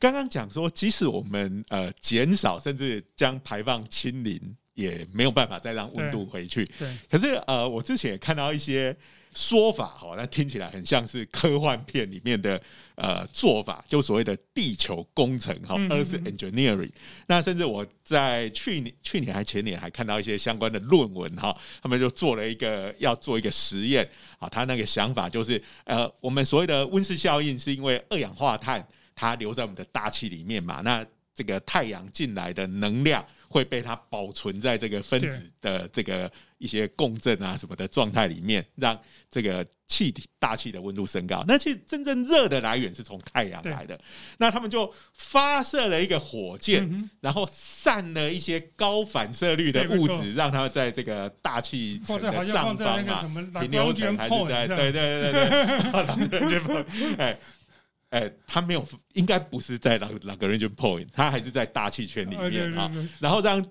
刚刚讲说，即使我们呃减少，甚至将排放清零，也没有办法再让温度回去。对，可是呃，我之前也看到一些。说法哈，那听起来很像是科幻片里面的呃做法，就所谓的地球工程哈，Earth Engineering。那甚至我在去年、去年还前年还看到一些相关的论文哈，他们就做了一个要做一个实验啊，他那个想法就是呃，我们所谓的温室效应是因为二氧化碳它留在我们的大气里面嘛，那这个太阳进来的能量会被它保存在这个分子的这个。一些共振啊什么的状态里面，让这个气体大气的温度升高。那其实真正热的来源是从太阳来的。那他们就发射了一个火箭，然后散了一些高反射率的物质，让它在这个大气层的上方嘛，停留层还是在？对对对对对。哎哎，他没有，应该不是在 Lagrange point，它还是在大气圈里面啊。然后让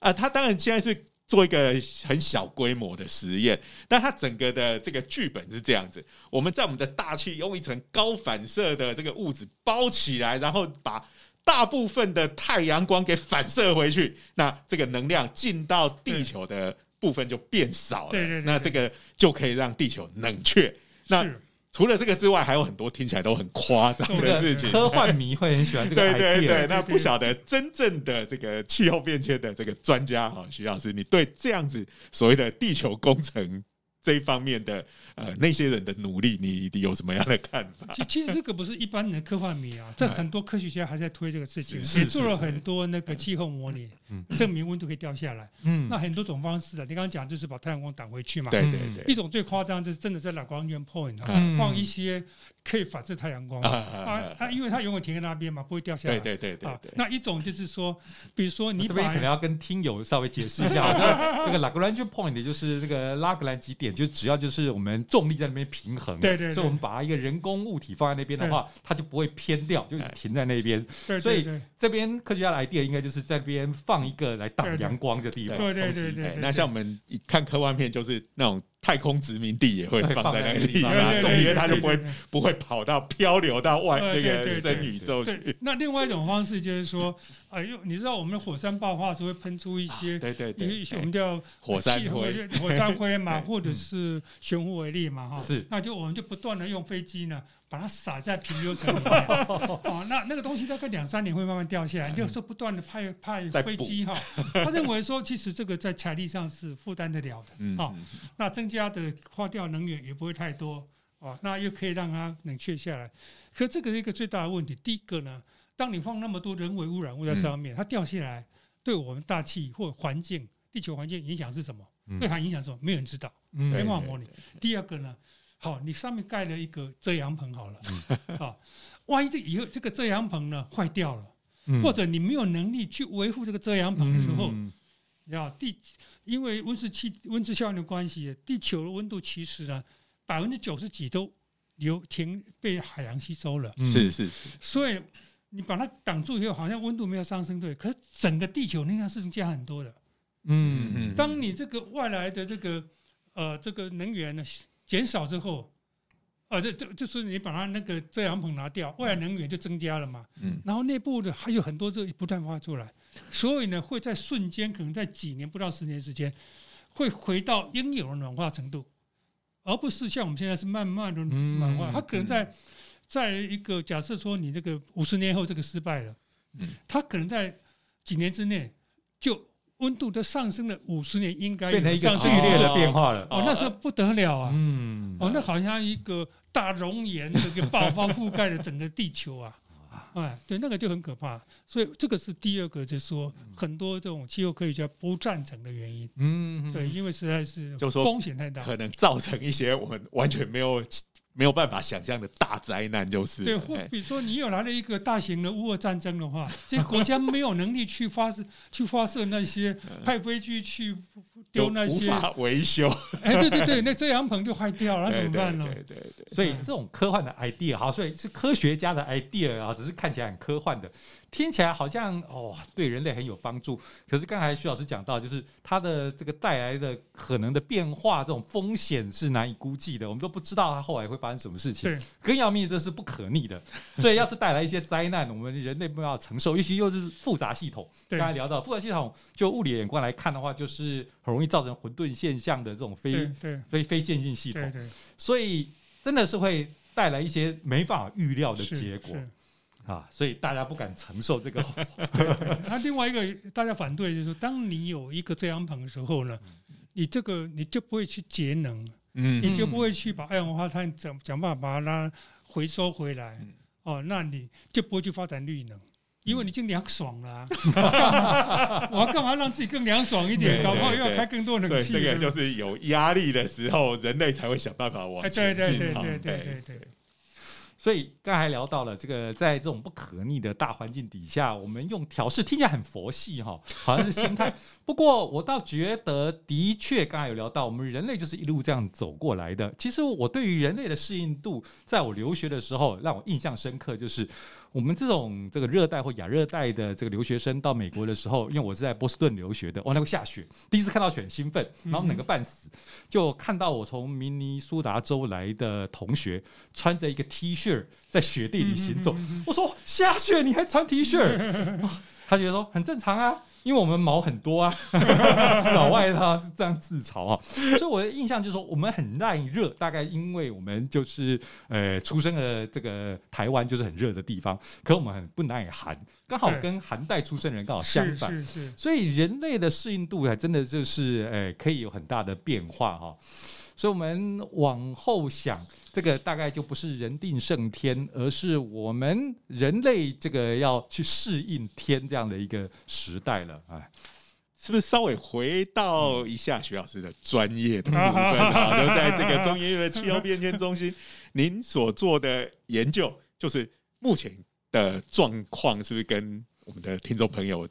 啊，他当然现在是。做一个很小规模的实验，但他整个的这个剧本是这样子：我们在我们的大气用一层高反射的这个物质包起来，然后把大部分的太阳光给反射回去，那这个能量进到地球的部分就变少了。那这个就可以让地球冷却。那除了这个之外，还有很多听起来都很夸张的事情。科幻迷会很喜欢这个。对对对，那不晓得真正的这个气候变迁的这个专家哈，徐老师，你对这样子所谓的地球工程这一方面的呃那些人的努力，你有什么样的看法？其其实这个不是一般的科幻迷啊，这很多科学家还在推这个事情，也做了很多那个气候模拟，证明温度可以掉下来。嗯，那很多种方式啊，你刚刚讲就是把太阳光挡回去嘛。对对对。一种最夸张就是真的在 Lagrange point 啊，放一些可以反射太阳光啊啊，因为它永远停在那边嘛，不会掉下来。对对对对。那一种就是说，比如说你这边可能要跟听友稍微解释一下，那个 Lagrange point 就是那个拉格兰极点。就只要就是我们重力在那边平衡，对对，所以我们把一个人工物体放在那边的话，它就不会偏掉，就停在那边。所以这边科学家来电应该就是在这边放一个来挡阳光的地方。对对对对。那像我们一看科幻片，就是那种。太空殖民地也会放在那个地方，因为它就不会不会跑到漂流到外那个深宇宙去。那另外一种方式就是说，哎呦，你知道我们的火山爆发时会喷出一些，对对对，我们叫火山灰、火山灰。嘛，或者是悬浮微粒嘛，哈，是，那就我们就不断的用飞机呢。把它撒在平流层里面，哦，那那个东西大概两三年会慢慢掉下来，就是不断的派派飞机哈。他认为说，其实这个在财力上是负担得了的，哦，那增加的花掉能源也不会太多，哦，那又可以让它冷却下来。可这个是一个最大的问题，第一个呢，当你放那么多人为污染物在上面，它掉下来，对我们大气或环境、地球环境影响是什么？对它影响什么？没有人知道，没办法模拟。第二个呢？好，你上面盖了一个遮阳棚好了，啊，万一这以后这个遮阳棚呢坏掉了，或者你没有能力去维护这个遮阳棚的时候，要地因为温室气温室效应的关系，地球的温度其实呢百分之九十几都流停被海洋吸收了，是是，所以你把它挡住以后，好像温度没有上升，对，可是整个地球那样是加很多的，嗯嗯，当你这个外来的这个呃这个能源呢。减少之后，啊，这这就是你把它那个遮阳棚拿掉，外来能源就增加了嘛。嗯。然后内部的还有很多热不断发出来，所以呢，会在瞬间，可能在几年不到十年时间，会回到应有的暖化程度，而不是像我们现在是慢慢的暖化。它可能在在一个假设说你这个五十年后这个失败了，嗯，它可能在几年之内就。温度都上升了五十年，应该变成一个剧烈的变化了。哦，那时候不得了啊！嗯，哦，那好像一个大熔岩这个爆发覆盖了整个地球啊！哎，对，那个就很可怕。所以这个是第二个，就是说很多这种气候科学家不赞成的原因。嗯，对，因为实在是就说风险太大，可能造成一些我们完全没有。没有办法想象的大灾难就是。对，或比如说你有来了一个大型的乌俄战争的话，这 国家没有能力去发射、去发射那些派飞机去丢那些无法维修。哎，对对对，那遮阳棚就坏掉了，那怎么办呢？对对对，所以这种科幻的 idea，好，所以是科学家的 idea 啊，只是看起来很科幻的。听起来好像哦，对人类很有帮助。可是刚才徐老师讲到，就是它的这个带来的可能的变化，这种风险是难以估计的，我们都不知道它后来会发生什么事情。更要命的是不可逆的，所以要是带来一些灾难，我们人类不要承受。尤其又是复杂系统，刚才聊到复杂系统，就物理眼光来看的话，就是很容易造成混沌现象的这种非非非线性系统。所以真的是会带来一些没办法预料的结果。啊，所以大家不敢承受这个。那另外一个大家反对就是说，当你有一个遮阳棚的时候呢，你这个你就不会去节能，嗯，你就不会去把二氧化碳想想办法把它回收回来，哦，那你就不会去发展绿能，因为你已经凉爽了啊。我要干嘛让自己更凉爽一点？搞不好又要开更多冷气。这个就是有压力的时候，人类才会想办法往前进。对对对对对对。所以刚才聊到了这个，在这种不可逆的大环境底下，我们用调试听起来很佛系哈，好像是心态。不过我倒觉得，的确刚才有聊到，我们人类就是一路这样走过来的。其实我对于人类的适应度，在我留学的时候，让我印象深刻就是。我们这种这个热带或亚热带的这个留学生到美国的时候，因为我是在波士顿留学的，哇，那会下雪，第一次看到雪很兴奋，然后冷个半死，就看到我从明尼苏达州来的同学穿着一个 T 恤在雪地里行走，我说下雪你还穿 T 恤？他觉得说很正常啊。因为我们毛很多啊，老外他是这样自嘲啊，所以我的印象就是说我们很耐热，大概因为我们就是呃出生的这个台湾就是很热的地方，可我们很不耐寒，刚好跟寒带出生人刚好相反，所以人类的适应度还真的就是呃可以有很大的变化哈。所以，我们往后想，这个大概就不是人定胜天，而是我们人类这个要去适应天这样的一个时代了。哎，是不是稍微回到一下徐老师的专业的部分啊？就在这个中研院的气候变迁中心，您所做的研究，就是目前的状况，是不是跟我们的听众朋友？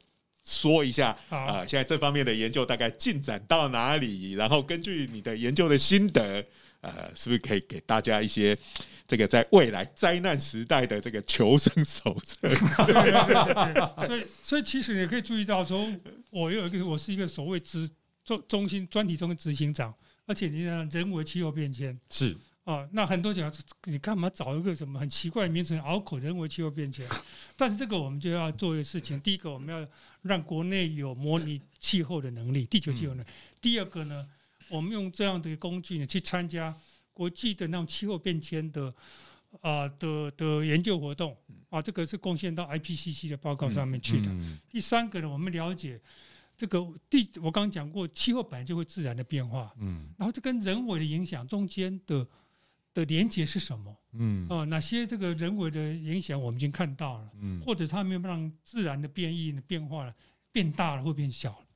说一下啊、呃，现在这方面的研究大概进展到哪里？然后根据你的研究的心得，呃，是不是可以给大家一些这个在未来灾难时代的这个求生手册？所以，所以其实你可以注意到说，我有一个，我是一个所谓执中中心专题中的执行长，而且你看人为气候变迁是。啊，那很多讲，你干嘛找一个什么很奇怪的名称？拗口人为气候变迁。但是这个我们就要做一个事情。第一个，我们要让国内有模拟气候的能力，地球气候能力。第二个呢，我们用这样的工具呢，去参加国际的那种气候变迁的啊的的研究活动啊，这个是贡献到 IPCC 的报告上面去的。第三个呢，我们了解这个地，我刚刚讲过，气候本来就会自然的变化，嗯，然后这跟人为的影响中间的。的连接是什么？嗯，哦，哪些这个人为的影响我们已经看到了，嗯，或者它没有让自然的变异呢变化了，变大了或变小了，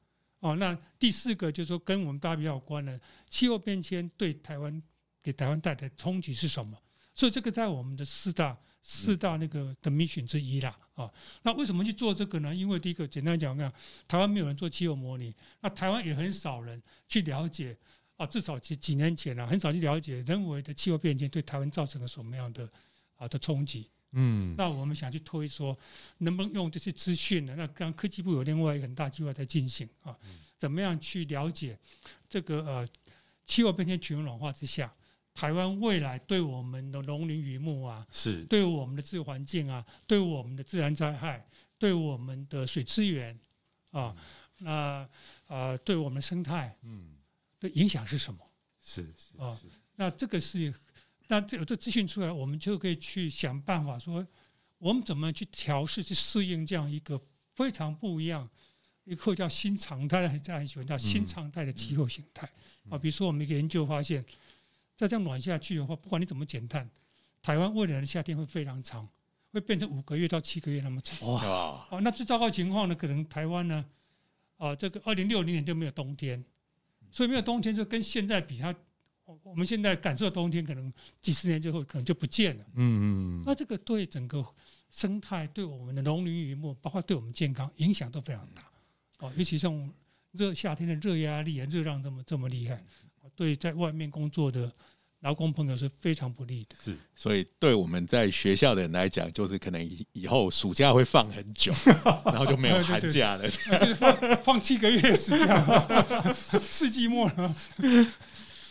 哦，那第四个就是说跟我们大家比较有关的气候变迁对台湾给台湾带来的冲击是什么？所以这个在我们的四大四大那个的 mission 之一啦，啊，那为什么去做这个呢？因为第一个简单讲讲，台湾没有人做气候模拟，那台湾也很少人去了解。啊，至少几几年前啊，很少去了解人为的气候变迁对台湾造成了什么样的啊的冲击。嗯，那我们想去推说，能不能用这些资讯呢？那刚科技部有另外一个很大计划在进行啊，怎么样去了解这个呃气候变迁、全球暖化之下，台湾未来对我们的农林渔牧啊，是对我们的自然环境啊，对我们的自然灾害，对我们的水资源啊，那啊、呃、对我们的生态，嗯。影响是什么？是是啊，那这个是，那这有这资讯出来，我们就可以去想办法说，我们怎么去调试、去适应这样一个非常不一样，一个叫新常态，大家很喜欢叫新常态的气候形态啊。比如说，我们一个研究发现，再这样暖下去的话，不管你怎么减碳，台湾未来的夏天会非常长，会变成五个月到七个月那么长。哇！啊，那最糟糕情况呢？可能台湾呢，啊，这个二零六零年就没有冬天。所以没有冬天，就跟现在比，它我们现在感受冬天，可能几十年之后可能就不见了。嗯嗯。那这个对整个生态、对我们的农林渔牧，包括对我们健康影响都非常大。哦，尤其像热夏天的热压力啊，热浪这么这么厉害，对在外面工作的劳工朋友是非常不利的。是，所以对我们在学校的人来讲，就是可能以以后暑假会放很久，然后就没有寒假了，就是放放七个月暑假，世纪末了。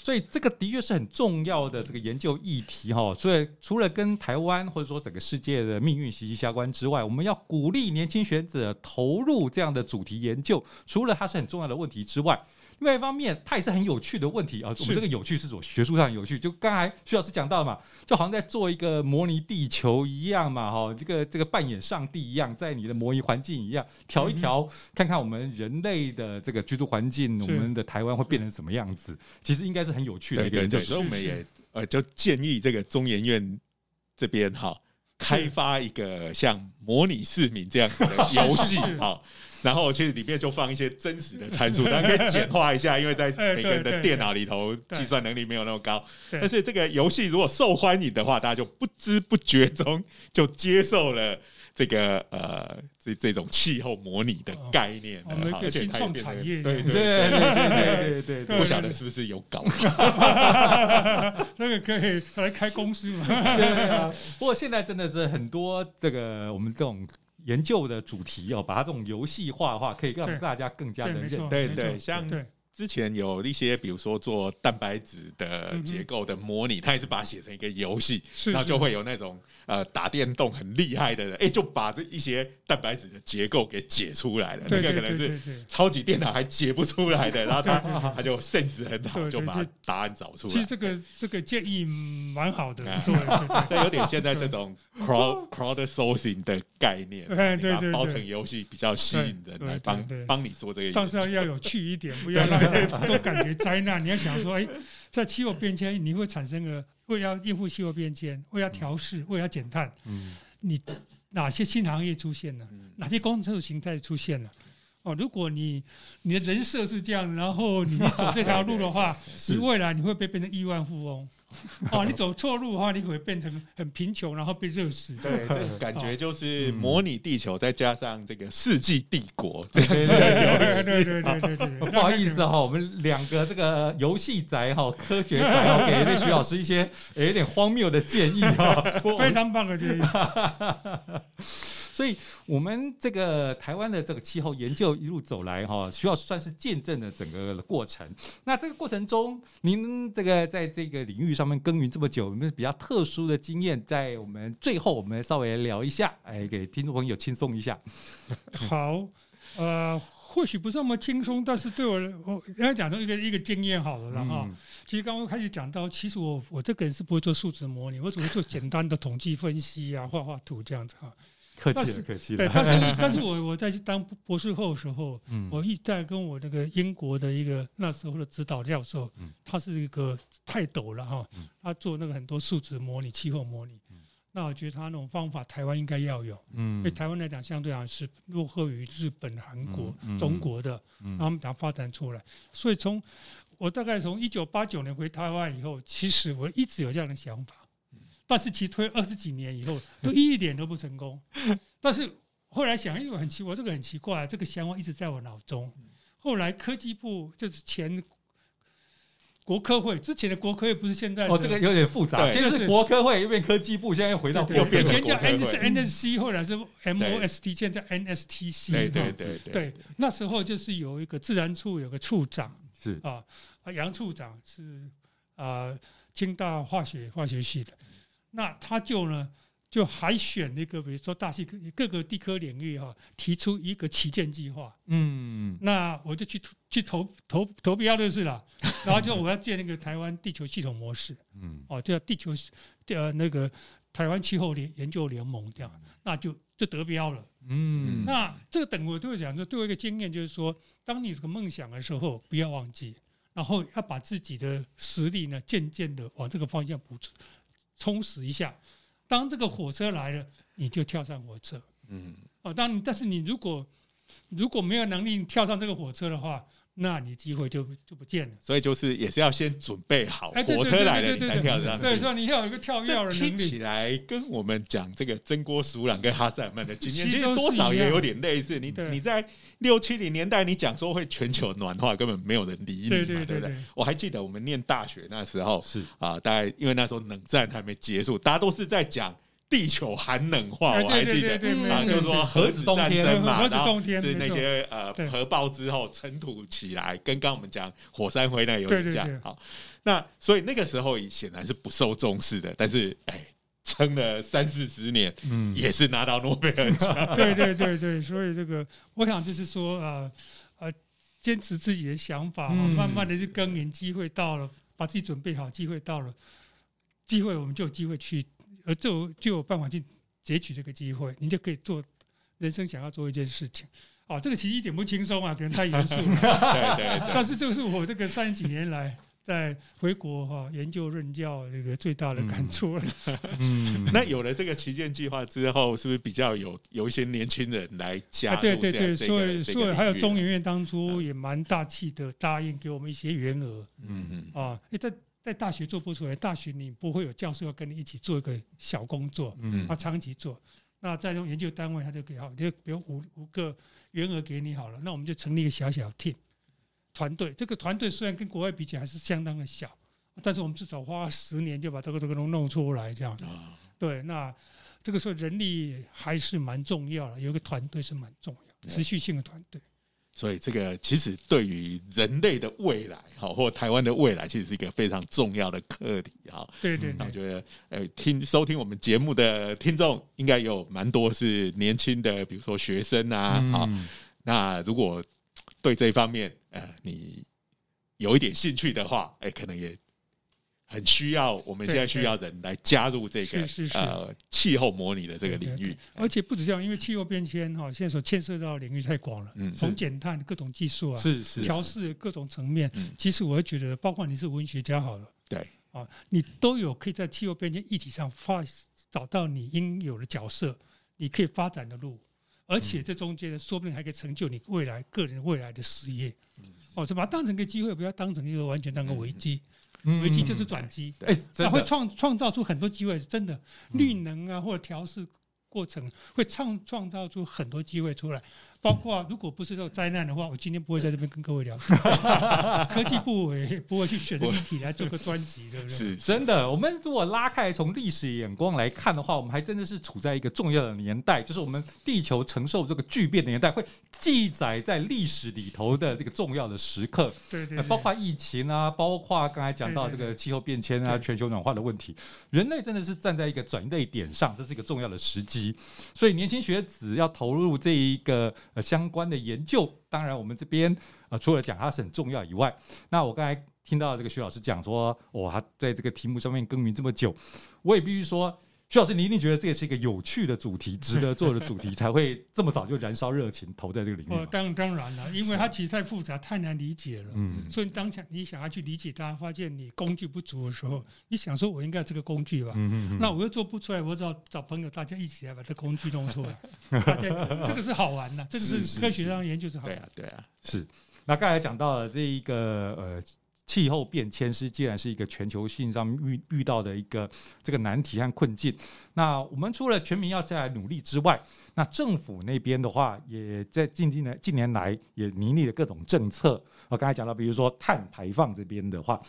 所以这个的确是很重要的这个研究议题哈。所以除了跟台湾或者说整个世界的命运息息相关之外，我们要鼓励年轻学者投入这样的主题研究。除了它是很重要的问题之外，另外一方面，它也是很有趣的问题啊。我们这个有趣是说学术上有趣，就刚才徐老师讲到的嘛，就好像在做一个模拟地球一样嘛，哈，这个这个扮演上帝一样，在你的模拟环境一样调一调，看看我们人类的这个居住环境，我们的台湾会变成什么样子。其实应该是很有趣的一个研究，所以我们也呃就建议这个中研院这边哈，开发一个像模拟市民这样子的游戏 哈。然后其实里面就放一些真实的参数，大家可以简化一下，因为在每个人的电脑里头计算能力没有那么高。但是这个游戏如果受欢迎的话，大家就不知不觉中就接受了这个呃这这种气候模拟的概念。我们一个新创产业，对对对对对对，不晓得是不是有搞？那个可以来开公司嘛？对啊。不过现在真的是很多这个我们这种。研究的主题哦，把它这种游戏化的话，可以让大家更加的认识。对对，像之前有一些，比如说做蛋白质的结构的模拟，他也是把它写成一个游戏，然后就会有那种。呃，打电动很厉害的人，哎、欸，就把这一些蛋白质的结构给解出来了。那个可能是超级电脑还解不出来的，然后他他就 sense 很好，就把答案找出来。其实这个这个建议蛮好的，对 这有点现在这种 crowd crowd sourcing 的概念，对对对，包成游戏比较吸引人，来帮帮你做这个。但是要要有趣一点，不要让人 都感觉灾难。你要想说，哎，在气候变迁，你会产生个。为了应付气候变迁，为了调试，为了减碳，嗯，你哪些新行业出现了？哪些工程形态出现了？哦，如果你你的人设是这样，然后你走这条路的话，你未来你会被变成亿万富翁。哦，你走错路的话，你会变成很贫穷，然后被热死。对，这感觉就是模拟地球，再加上这个世纪帝国这样子的对对对对对，不好意思哈，我们两个这个游戏宅哈，科学宅哈，给那徐老师一些有点荒谬的建议哈，非常棒的建议。所以，我们这个台湾的这个气候研究一路走来哈，需要算是见证了整个的过程。那这个过程中，您这个在这个领域上面耕耘这么久，有没有比较特殊的经验？在我们最后，我们稍微聊一下，哎，给听众朋友轻松一下。好，呃，或许不是那么轻松，但是对我，我刚才讲到一个一个经验好了，然后、嗯、其实刚刚开始讲到，其实我我这个人是不会做数值模拟，我只会做简单的统计分析啊，画画图这样子哈。客气了，客气了。对，但是 但是我我在去当博士后的时候，嗯、我一在跟我那个英国的一个那时候的指导教授，嗯、他是一个泰斗了哈，嗯、他做那个很多数值模拟、气候模拟。嗯、那我觉得他那种方法，台湾应该要有。嗯，因为台湾来讲，相对讲是落后于日本、韩国、嗯、中国的，然后他们把它发展出来。所以从我大概从一九八九年回台湾以后，其实我一直有这样的想法。但是其实推二十几年以后，都一点都不成功。但是后来想，因为很奇怪，这个很奇怪，这个想法一直在我脑中。后来科技部就是前国科会之前的国科会，不是现在哦，这个有点复杂。现在是国科会，又变科技部，现在又回到国科会。以前叫 N 是 NSC，后来是 MOST，现在叫 NSTC。对对对对，那时候就是有一个自然处有个处长是啊，杨处长是啊，清大化学化学系的。那他就呢，就海选那个，比如说大气科各个地科领域哈，提出一个旗舰计划。嗯，那我就去去投投投标就是了。然后就我要建那个台湾地球系统模式。嗯，哦，叫地球呃那个台湾气候联研究联盟这样，那就就得标了。嗯，那这个等我对我讲说，对我一个经验就是说，当你有个梦想的时候，不要忘记，然后要把自己的实力呢，渐渐的往这个方向补充。实一下，当这个火车来了，你就跳上火车。嗯，哦，当你但是你如果如果没有能力跳上这个火车的话。那你机会就就不见了，所以就是也是要先准备好火车来了，你才跳上去。对，所以你要有一个跳跃的能力。听起来跟我们讲这个真锅淑朗跟哈塞尔曼的经验，其实多少也有点类似。你你在六七零年代，你讲说会全球暖化，根本没有人理你嘛，对不对？我还记得我们念大学那时候是啊，大概因为那时候冷战还没结束，大家都是在讲。地球寒冷化，我还记得啊，就是说核子战争嘛，然后是那些呃核爆之后尘土起来，跟刚刚我们讲火山灰那有点像。好，那所以那个时候显然是不受重视的，但是哎，撑了三四十年，嗯，也是拿到诺贝尔奖。对对对对，所以这个我想就是说呃呃，坚持自己的想法，慢慢的去耕耘，机会到了，把自己准备好，机会到了，机会我们就有机会去。而就就有办法去截取这个机会，你就可以做人生想要做一件事情。哦，这个其实一点不轻松啊，可能太严肃了。对对对。但是这是我这个三十几年来在回国哈研究任教这个最大的感触了。嗯，那有了这个旗舰计划之后，是不是比较有有一些年轻人来加入？对对对，所以所以还有中研院当初也蛮大气的，答应给我们一些员额。嗯嗯。啊，在。在大学做不出来，大学你不会有教授要跟你一起做一个小工作，嗯，啊，长期做。那在这种研究单位，他就给好，就比如五五个员额给你好了，那我们就成立一个小小 team 团队。这个团队虽然跟国外比起来还是相当的小，但是我们至少花十年就把这个这个弄弄出来，这样。对，那这个时候人力还是蛮重要的，有一个团队是蛮重要，持续性的团队。所以，这个其实对于人类的未来，哈，或台湾的未来，其实是一个非常重要的课题，哈。对对，那我觉得，呃，听收听我们节目的听众，应该有蛮多是年轻的，比如说学生啊，好，那如果对这一方面，呃，你有一点兴趣的话，哎，可能也。很需要，我们现在需要人来加入这个呃气候模拟的这个领域，而且不止这样，因为气候变迁哈，现在所牵涉到的领域太广了，嗯，从减碳各种技术啊，是是调试各种层面，其实我会觉得，包括你是文学家好了，对。啊，你都有可以在气候变迁议题上发找到你应有的角色，你可以发展的路，而且这中间说不定还可以成就你未来个人未来的事业，哦，是把它当成个机会，不要当成一个完全当个危机。危机就是转机，哎，那会创创造出很多机会，是真的。绿能啊，或者调试过程会创创造出很多机会出来。包括如果不是这种灾难的话，我今天不会在这边跟各位聊。科技部也不会去选择议题来做个专辑，对不对？是真的。我们如果拉开从历史眼光来看的话，我们还真的是处在一个重要的年代，就是我们地球承受这个巨变的年代，会记载在历史里头的这个重要的时刻。对对。包括疫情啊，包括刚才讲到这个气候变迁啊，全球暖化的问题，人类真的是站在一个转捩点上，这是一个重要的时机。所以年轻学子要投入这一个。呃，相关的研究，当然我们这边呃，除了讲它是很重要以外，那我刚才听到这个徐老师讲说，哇，他在这个题目上面耕耘这么久，我也必须说。徐老师，你一定觉得这也是一个有趣的主题，值得做的主题，才会这么早就燃烧热情投在这个领域。哦，当当然了，因为它其实太复杂，太难理解了。嗯，所以当前你想要去理解它，发现你工具不足的时候，你想说我应该有这个工具吧？嗯嗯，那我又做不出来，我只好找朋友，大家一起来把这工具弄出来。大家这个是好玩的，这个是科学上研究是好玩。对啊，对啊，是。那刚才讲到了这一个呃。气候变迁是既然是一个全球性上遇遇到的一个这个难题和困境，那我们除了全民要再来努力之外，那政府那边的话，也在近近年近年来也拟立了各种政策。我刚才讲到，比如说碳排放这边的话，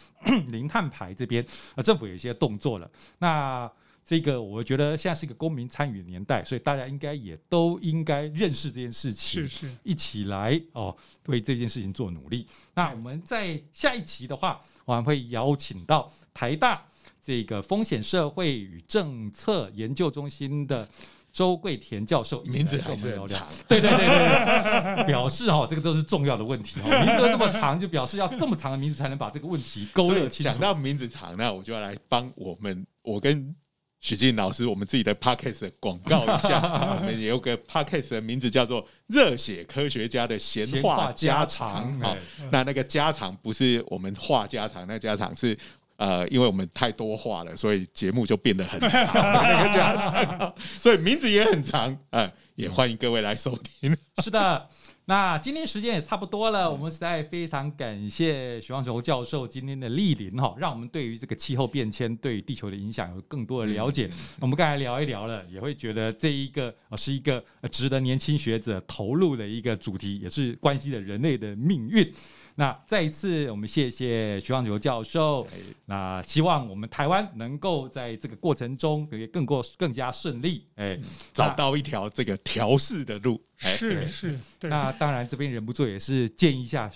零碳排这边，啊，政府有一些动作了。那这个我觉得现在是一个公民参与的年代，所以大家应该也都应该认识这件事情，是是，一起来哦，为这件事情做努力。那我们在下一期的话，我们会邀请到台大这个风险社会与政策研究中心的周桂田教授，名字还是很长，对对对对對，表示哦，这个都是重要的问题哦，名字这么长，就表示要这么长的名字才能把这个问题勾勒清楚。讲到名字长，那我就要来帮我们，我跟。许静老师，我们自己的 podcast 广告一下，我们也有个 podcast 的名字叫做“热血科学家的闲话家常”。好，那那个家常不是我们话家常，那家常是呃，因为我们太多话了，所以节目就变得很长。那个家常，所以名字也很长。嗯，也欢迎各位来收听。是的。那今天时间也差不多了，我们实在非常感谢许望雄教授今天的莅临哈，让我们对于这个气候变迁对地球的影响有更多的了解。我们刚才聊一聊了，也会觉得这一个是一个值得年轻学者投入的一个主题，也是关系着人类的命运。那再一次，我们谢谢徐望球教授。那希望我们台湾能够在这个过程中更过更加顺利，哎，找到一条这个调试的路。是是，那当然这边忍不住也是建议一下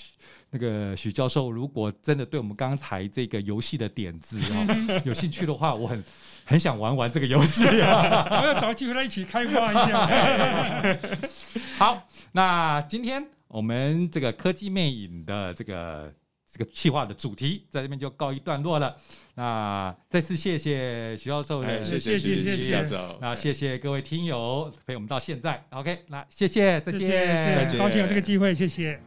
那个许教授，如果真的对我们刚才这个游戏的点子 哦有兴趣的话，我很 很想玩玩这个游戏啊，我要找机会来一起开发一下。好，那今天。我们这个科技魅影的这个这个企划的主题，在这边就告一段落了。那再次谢谢徐教授，谢谢谢谢徐教授。那谢谢各位听友陪我们到现在。OK，那谢谢，再见，谢谢，高兴有这个机会，谢谢。